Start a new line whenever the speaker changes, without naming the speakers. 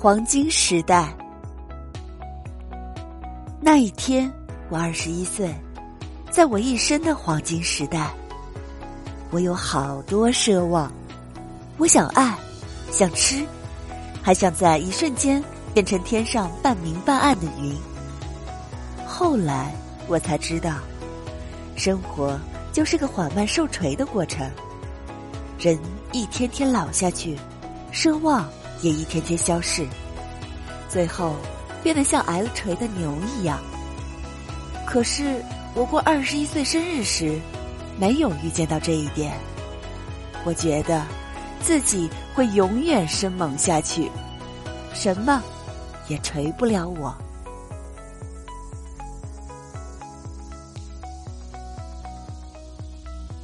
黄金时代。那一天，我二十一岁，在我一生的黄金时代，我有好多奢望。我想爱，想吃，还想在一瞬间变成天上半明半暗的云。后来我才知道，生活就是个缓慢受锤的过程。人一天天老下去，奢望也一天天消逝，最后变得像挨了锤的牛一样。可是我过二十一岁生日时，没有预见到这一点。我觉得自己会永远生猛下去，什么也锤不了我。